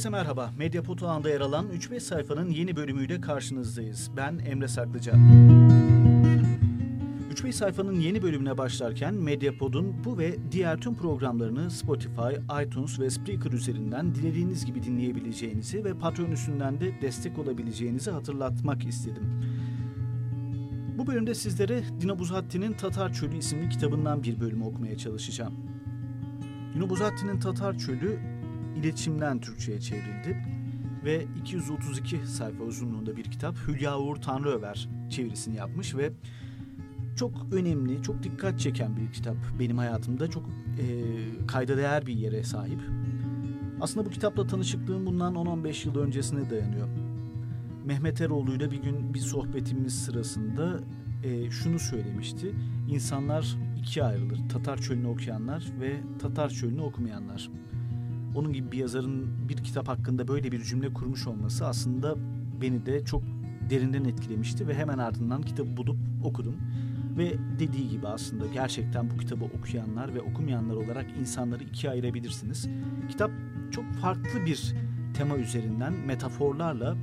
Herkese merhaba. Medyapod ağında yer alan 3-5 sayfanın yeni bölümüyle karşınızdayız. Ben Emre Saklıca. 3-5 sayfanın yeni bölümüne başlarken Medyapod'un bu ve diğer tüm programlarını Spotify, iTunes ve Spreaker üzerinden dilediğiniz gibi dinleyebileceğinizi ve Patreon üstünden de destek olabileceğinizi hatırlatmak istedim. Bu bölümde sizlere Dino Buzatti'nin Tatar Çölü isimli kitabından bir bölüm okumaya çalışacağım. Dino Buzatti'nin Tatar Çölü iletişimden Türkçe'ye çevrildi ve 232 sayfa uzunluğunda bir kitap Hülya Uğur Tanrıöver çevirisini yapmış ve çok önemli, çok dikkat çeken bir kitap benim hayatımda çok e, kayda değer bir yere sahip. Aslında bu kitapla tanışıklığım bundan 10-15 yıl öncesine dayanıyor. Mehmet Eroğlu'yla bir gün bir sohbetimiz sırasında e, şunu söylemişti. İnsanlar ikiye ayrılır. Tatar Çölü'nü okuyanlar ve Tatar Çölü'nü okumayanlar. Onun gibi bir yazarın bir kitap hakkında böyle bir cümle kurmuş olması aslında beni de çok derinden etkilemişti ve hemen ardından kitabı bulup okudum. Ve dediği gibi aslında gerçekten bu kitabı okuyanlar ve okumayanlar olarak insanları ikiye ayırabilirsiniz. Kitap çok farklı bir tema üzerinden metaforlarla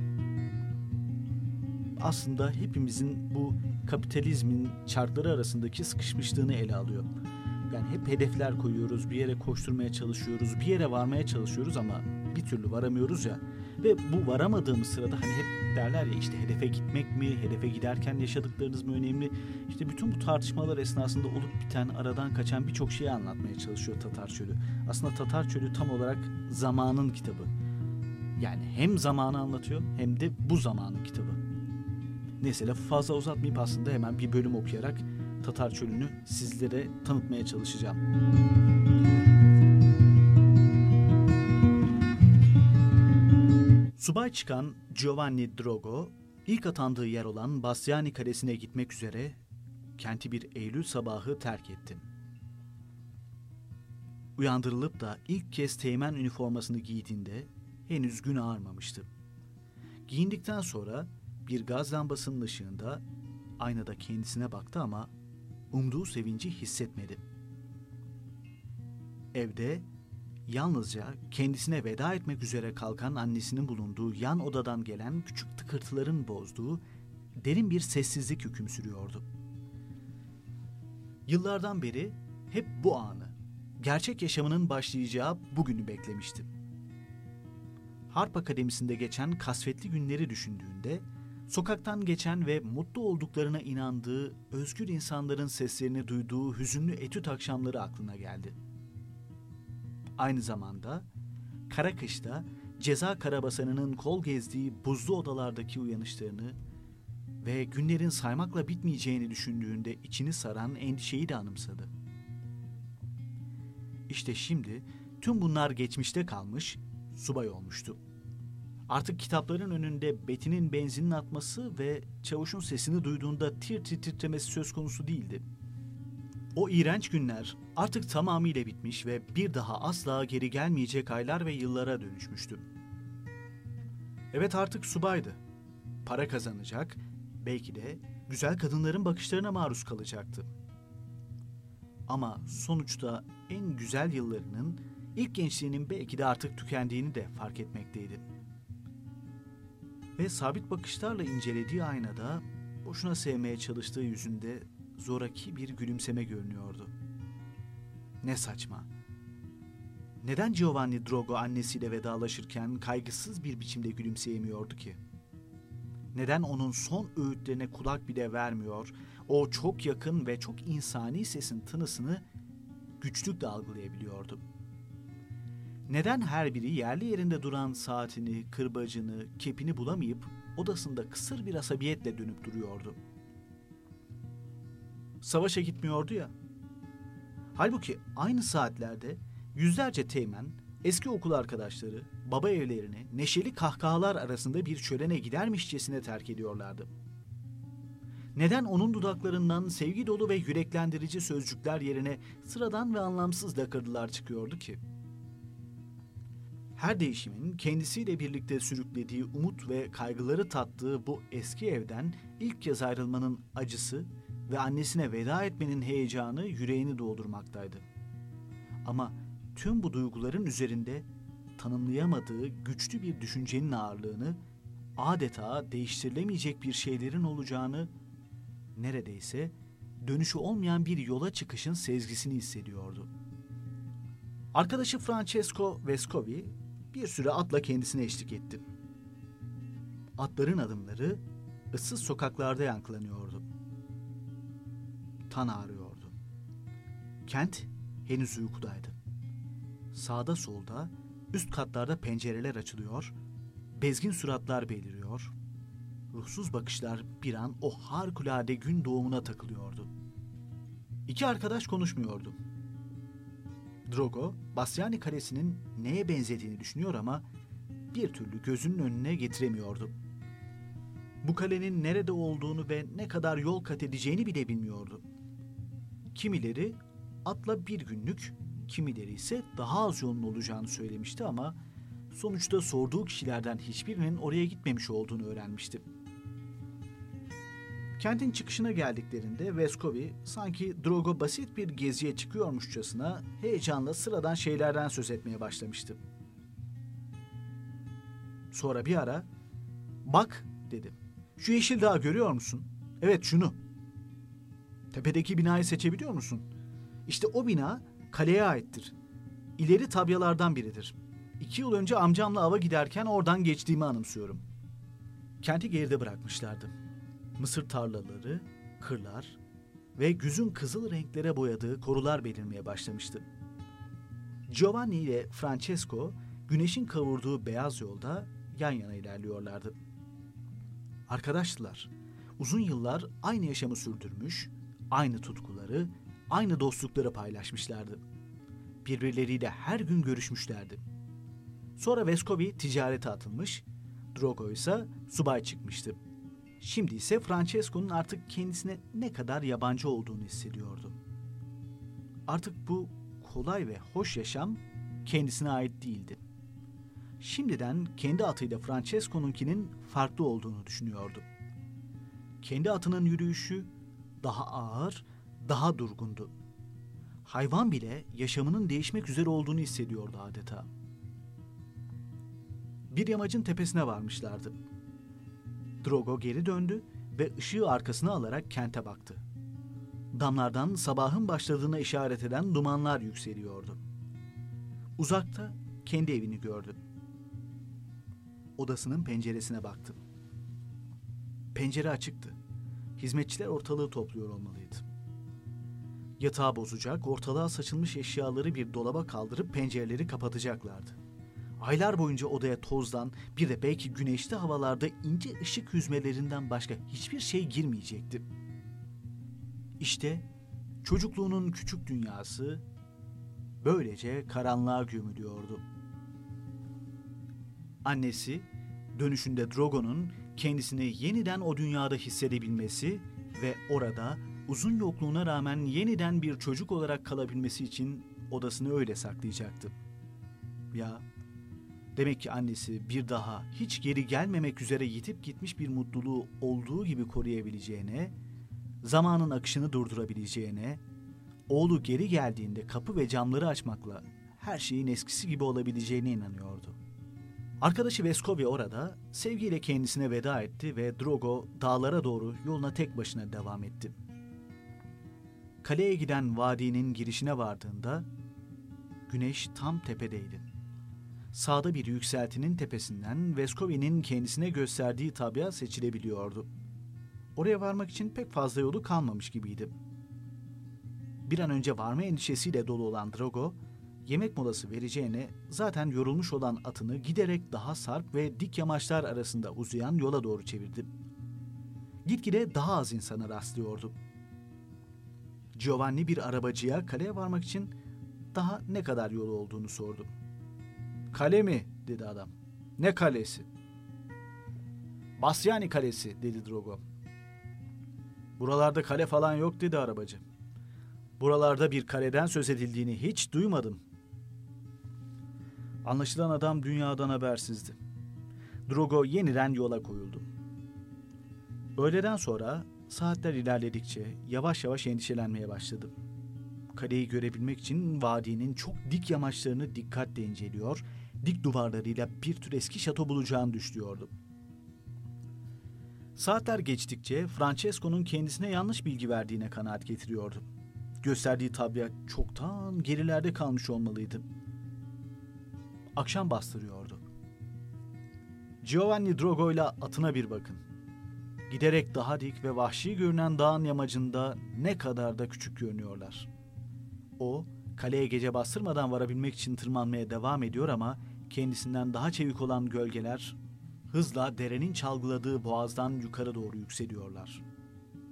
aslında hepimizin bu kapitalizmin çarkları arasındaki sıkışmışlığını ele alıyor. Yani hep hedefler koyuyoruz, bir yere koşturmaya çalışıyoruz, bir yere varmaya çalışıyoruz ama bir türlü varamıyoruz ya. Ve bu varamadığımız sırada hani hep derler ya işte hedefe gitmek mi, hedefe giderken yaşadıklarınız mı önemli? İşte bütün bu tartışmalar esnasında olup biten, aradan kaçan birçok şeyi anlatmaya çalışıyor Tatar Çölü. Aslında Tatar Çölü tam olarak zamanın kitabı. Yani hem zamanı anlatıyor hem de bu zamanın kitabı. Neyse lafı fazla uzatmayıp aslında hemen bir bölüm okuyarak Tatar Çölü'nü sizlere tanıtmaya çalışacağım. Subay çıkan Giovanni Drogo, ilk atandığı yer olan Bastiani Kalesi'ne gitmek üzere kenti bir Eylül sabahı terk etti. Uyandırılıp da ilk kez teğmen üniformasını giydiğinde henüz gün ağarmamıştı. Giyindikten sonra bir gaz lambasının ışığında aynada kendisine baktı ama umduğu sevinci hissetmedi. Evde yalnızca kendisine veda etmek üzere kalkan annesinin bulunduğu yan odadan gelen küçük tıkırtıların bozduğu derin bir sessizlik hüküm sürüyordu. Yıllardan beri hep bu anı, gerçek yaşamının başlayacağı bugünü beklemişti. Harp Akademisi'nde geçen kasvetli günleri düşündüğünde sokaktan geçen ve mutlu olduklarına inandığı özgür insanların seslerini duyduğu hüzünlü etüt akşamları aklına geldi. Aynı zamanda kara kışta ceza karabasanının kol gezdiği buzlu odalardaki uyanışlarını ve günlerin saymakla bitmeyeceğini düşündüğünde içini saran endişeyi de anımsadı. İşte şimdi tüm bunlar geçmişte kalmış, subay olmuştu. Artık kitapların önünde Betty'nin benzinin atması ve çavuşun sesini duyduğunda tir tir titremesi söz konusu değildi. O iğrenç günler artık tamamıyla bitmiş ve bir daha asla geri gelmeyecek aylar ve yıllara dönüşmüştü. Evet artık subaydı. Para kazanacak, belki de güzel kadınların bakışlarına maruz kalacaktı. Ama sonuçta en güzel yıllarının ilk gençliğinin belki de artık tükendiğini de fark etmekteydi ve sabit bakışlarla incelediği aynada boşuna sevmeye çalıştığı yüzünde zoraki bir gülümseme görünüyordu. Ne saçma. Neden Giovanni Drogo annesiyle vedalaşırken kaygısız bir biçimde gülümseyemiyordu ki? Neden onun son öğütlerine kulak bile vermiyor, o çok yakın ve çok insani sesin tınısını güçlükle algılayabiliyordu?'' Neden her biri yerli yerinde duran saatini, kırbacını, kepini bulamayıp odasında kısır bir asabiyetle dönüp duruyordu? Savaşa gitmiyordu ya. Halbuki aynı saatlerde yüzlerce teğmen, eski okul arkadaşları, baba evlerini neşeli kahkahalar arasında bir çölene gidermişçesine terk ediyorlardı. Neden onun dudaklarından sevgi dolu ve yüreklendirici sözcükler yerine sıradan ve anlamsız lakırdılar çıkıyordu ki?'' Her değişimin kendisiyle birlikte sürüklediği umut ve kaygıları tattığı bu eski evden ilk kez ayrılmanın acısı ve annesine veda etmenin heyecanı yüreğini doldurmaktaydı. Ama tüm bu duyguların üzerinde tanımlayamadığı güçlü bir düşüncenin ağırlığını, adeta değiştirilemeyecek bir şeylerin olacağını, neredeyse dönüşü olmayan bir yola çıkışın sezgisini hissediyordu. Arkadaşı Francesco Vescovi bir süre atla kendisine eşlik etti. Atların adımları ıssız sokaklarda yankılanıyordu. Tan ağrıyordu. Kent henüz uykudaydı. Sağda solda, üst katlarda pencereler açılıyor, bezgin suratlar beliriyor, ruhsuz bakışlar bir an o harikulade gün doğumuna takılıyordu. İki arkadaş konuşmuyordu. Drogo, Basyani Kalesi'nin neye benzediğini düşünüyor ama bir türlü gözünün önüne getiremiyordu. Bu kalenin nerede olduğunu ve ne kadar yol kat edeceğini bile bilmiyordu. Kimileri atla bir günlük, kimileri ise daha az yolun olacağını söylemişti ama sonuçta sorduğu kişilerden hiçbirinin oraya gitmemiş olduğunu öğrenmişti. Kentin çıkışına geldiklerinde Vescovi sanki Drogo basit bir geziye çıkıyormuşçasına heyecanla sıradan şeylerden söz etmeye başlamıştı. Sonra bir ara "Bak," dedi. "Şu yeşil dağı görüyor musun? Evet, şunu. Tepedeki binayı seçebiliyor musun? İşte o bina kaleye aittir. İleri tabyalardan biridir. İki yıl önce amcamla ava giderken oradan geçtiğimi anımsıyorum. Kenti geride bırakmışlardı. Mısır tarlaları, kırlar ve güzün kızıl renklere boyadığı korular belirmeye başlamıştı. Giovanni ile Francesco güneşin kavurduğu beyaz yolda yan yana ilerliyorlardı. Arkadaştılar. Uzun yıllar aynı yaşamı sürdürmüş, aynı tutkuları, aynı dostlukları paylaşmışlardı. Birbirleriyle her gün görüşmüşlerdi. Sonra Vescovi ticarete atılmış, Drogo ise subay çıkmıştı. Şimdi ise Francesco'nun artık kendisine ne kadar yabancı olduğunu hissediyordu. Artık bu kolay ve hoş yaşam kendisine ait değildi. Şimdiden kendi atıyla Francesco'nunkinin farklı olduğunu düşünüyordu. Kendi atının yürüyüşü daha ağır, daha durgundu. Hayvan bile yaşamının değişmek üzere olduğunu hissediyordu adeta. Bir yamacın tepesine varmışlardı. Drogo geri döndü ve ışığı arkasına alarak kente baktı. Damlardan sabahın başladığına işaret eden dumanlar yükseliyordu. Uzakta kendi evini gördü. Odasının penceresine baktı. Pencere açıktı. Hizmetçiler ortalığı topluyor olmalıydı. Yatağı bozacak, ortalığa saçılmış eşyaları bir dolaba kaldırıp pencereleri kapatacaklardı. Aylar boyunca odaya tozdan, bir de belki güneşli havalarda ince ışık hüzmelerinden başka hiçbir şey girmeyecekti. İşte çocukluğunun küçük dünyası böylece karanlığa gömülüyordu. Annesi dönüşünde Drogo'nun kendisini yeniden o dünyada hissedebilmesi ve orada uzun yokluğuna rağmen yeniden bir çocuk olarak kalabilmesi için odasını öyle saklayacaktı. Ya demek ki annesi bir daha hiç geri gelmemek üzere yitip gitmiş bir mutluluğu olduğu gibi koruyabileceğine, zamanın akışını durdurabileceğine, oğlu geri geldiğinde kapı ve camları açmakla her şeyin eskisi gibi olabileceğine inanıyordu. Arkadaşı Vescovi orada sevgiyle kendisine veda etti ve Drogo dağlara doğru yoluna tek başına devam etti. Kaleye giden vadinin girişine vardığında güneş tam tepedeydi. Sağda bir yükseltinin tepesinden Vescovi'nin kendisine gösterdiği tabya seçilebiliyordu. Oraya varmak için pek fazla yolu kalmamış gibiydi. Bir an önce varma endişesiyle dolu olan Drogo, yemek molası vereceğine zaten yorulmuş olan atını giderek daha sarp ve dik yamaçlar arasında uzayan yola doğru çevirdi. Gitgide daha az insana rastlıyordu. Giovanni bir arabacıya kaleye varmak için daha ne kadar yolu olduğunu sordu. Kale mi? dedi adam. Ne kalesi? Basyani Kalesi dedi Drogo. Buralarda kale falan yok dedi arabacı. Buralarda bir kaleden söz edildiğini hiç duymadım. Anlaşılan adam dünyadan habersizdi. Drogo yeniden yola koyuldu. Öğleden sonra saatler ilerledikçe yavaş yavaş endişelenmeye başladı. Kaleyi görebilmek için vadinin çok dik yamaçlarını dikkatle inceliyor, dik duvarlarıyla bir tür eski şato bulacağını düşünüyordu. Saatler geçtikçe Francesco'nun kendisine yanlış bilgi verdiğine kanaat getiriyordu. Gösterdiği tabiat çoktan gerilerde kalmış olmalıydı. Akşam bastırıyordu. Giovanni Drogo ile atına bir bakın. Giderek daha dik ve vahşi görünen dağın yamacında ne kadar da küçük görünüyorlar. O, kaleye gece bastırmadan varabilmek için tırmanmaya devam ediyor ama kendisinden daha çevik olan gölgeler hızla derenin çalgıladığı boğazdan yukarı doğru yükseliyorlar.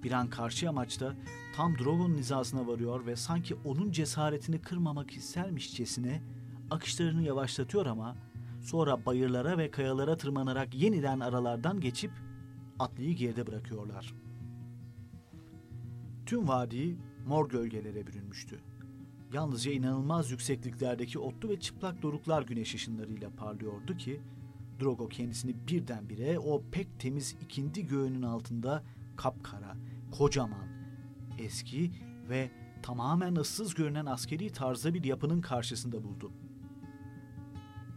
Bir an karşı yamaçta tam Drogo'nun hizasına varıyor ve sanki onun cesaretini kırmamak istermişçesine akışlarını yavaşlatıyor ama sonra bayırlara ve kayalara tırmanarak yeniden aralardan geçip atlıyı geride bırakıyorlar. Tüm vadi mor gölgelere bürünmüştü. Yalnızca inanılmaz yüksekliklerdeki otlu ve çıplak doruklar güneş ışınlarıyla parlıyordu ki Drogo kendisini birdenbire o pek temiz ikindi göğünün altında kapkara, kocaman, eski ve tamamen ıssız görünen askeri tarzda bir yapının karşısında buldu.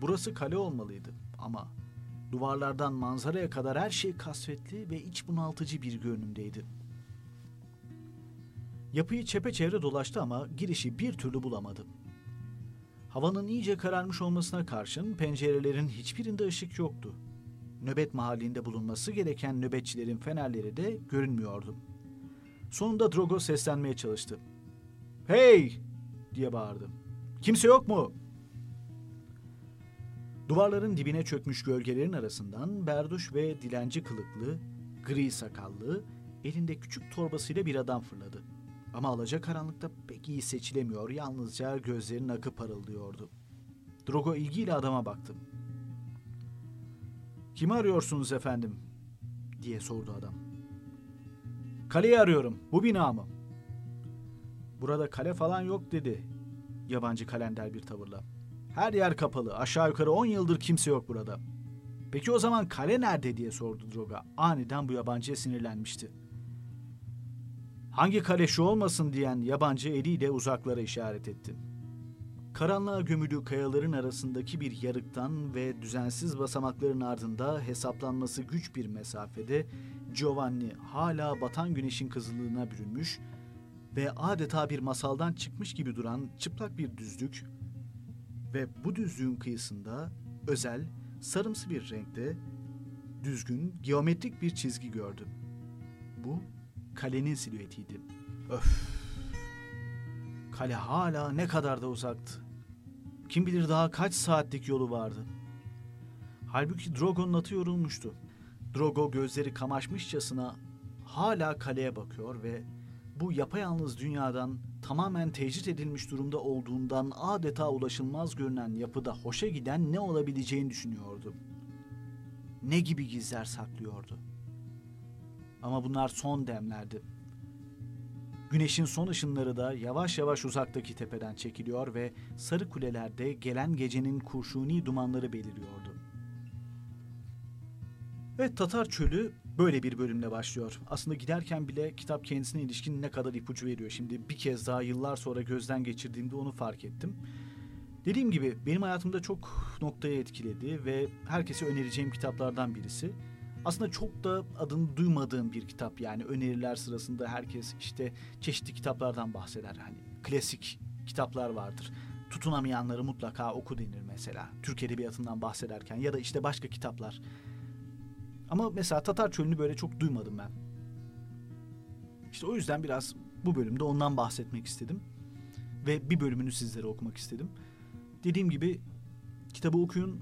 Burası kale olmalıydı ama duvarlardan manzaraya kadar her şey kasvetli ve iç bunaltıcı bir görünümdeydi. Yapıyı çepeçevre dolaştı ama girişi bir türlü bulamadı. Havanın iyice kararmış olmasına karşın pencerelerin hiçbirinde ışık yoktu. Nöbet mahallinde bulunması gereken nöbetçilerin fenerleri de görünmüyordu. Sonunda Drogo seslenmeye çalıştı. "Hey!" diye bağırdı. "Kimse yok mu?" Duvarların dibine çökmüş gölgelerin arasından berduş ve dilenci kılıklı, gri sakallı, elinde küçük torbasıyla bir adam fırladı. Ama alaca karanlıkta pek iyi seçilemiyor, yalnızca gözlerinin akı parıldıyordu. Drogo ilgiyle adama baktı. Kimi arıyorsunuz efendim? diye sordu adam. Kaleyi arıyorum. Bu bina mı? Burada kale falan yok dedi. Yabancı kalender bir tavırla. Her yer kapalı. Aşağı yukarı 10 yıldır kimse yok burada. Peki o zaman kale nerede diye sordu Droga. Aniden bu yabancıya sinirlenmişti. Hangi kale şu olmasın diyen yabancı eliyle uzaklara işaret etti. Karanlığa gömülü kayaların arasındaki bir yarıktan ve düzensiz basamakların ardında hesaplanması güç bir mesafede Giovanni hala batan güneşin kızılığına bürünmüş ve adeta bir masaldan çıkmış gibi duran çıplak bir düzlük ve bu düzlüğün kıyısında özel, sarımsı bir renkte düzgün, geometrik bir çizgi gördü. Bu kalenin silüetiydi. Öf! Kale hala ne kadar da uzaktı. Kim bilir daha kaç saatlik yolu vardı. Halbuki Drogo'nun atı yorulmuştu. Drogo gözleri kamaşmışçasına hala kaleye bakıyor ve bu yapayalnız dünyadan tamamen tecrit edilmiş durumda olduğundan adeta ulaşılmaz görünen yapıda hoşa giden ne olabileceğini düşünüyordu. Ne gibi gizler saklıyordu. Ama bunlar son demlerdi. Güneşin son ışınları da yavaş yavaş uzaktaki tepeden çekiliyor ve sarı kulelerde gelen gecenin kurşuni dumanları beliriyordu. Evet Tatar Çölü böyle bir bölümle başlıyor. Aslında giderken bile kitap kendisine ilişkin ne kadar ipucu veriyor. Şimdi bir kez daha yıllar sonra gözden geçirdiğimde onu fark ettim. Dediğim gibi benim hayatımda çok noktaya etkiledi ve herkese önereceğim kitaplardan birisi. Aslında çok da adını duymadığım bir kitap yani öneriler sırasında herkes işte çeşitli kitaplardan bahseder. Hani klasik kitaplar vardır. Tutunamayanları mutlaka oku denir mesela. Türk Edebiyatı'ndan bahsederken ya da işte başka kitaplar. Ama mesela Tatar Çölü'nü böyle çok duymadım ben. İşte o yüzden biraz bu bölümde ondan bahsetmek istedim. Ve bir bölümünü sizlere okumak istedim. Dediğim gibi kitabı okuyun.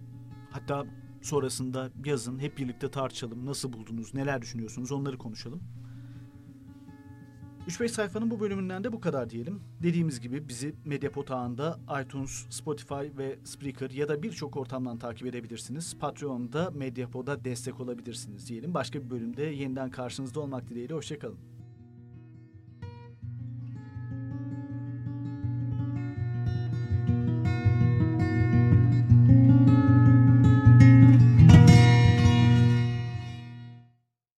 Hatta sonrasında yazın. Hep birlikte tartışalım. Nasıl buldunuz? Neler düşünüyorsunuz? Onları konuşalım. 3-5 sayfanın bu bölümünden de bu kadar diyelim. Dediğimiz gibi bizi Mediapod ağında iTunes, Spotify ve Spreaker ya da birçok ortamdan takip edebilirsiniz. Patreon'da Mediapod'a destek olabilirsiniz diyelim. Başka bir bölümde yeniden karşınızda olmak dileğiyle. Hoşçakalın.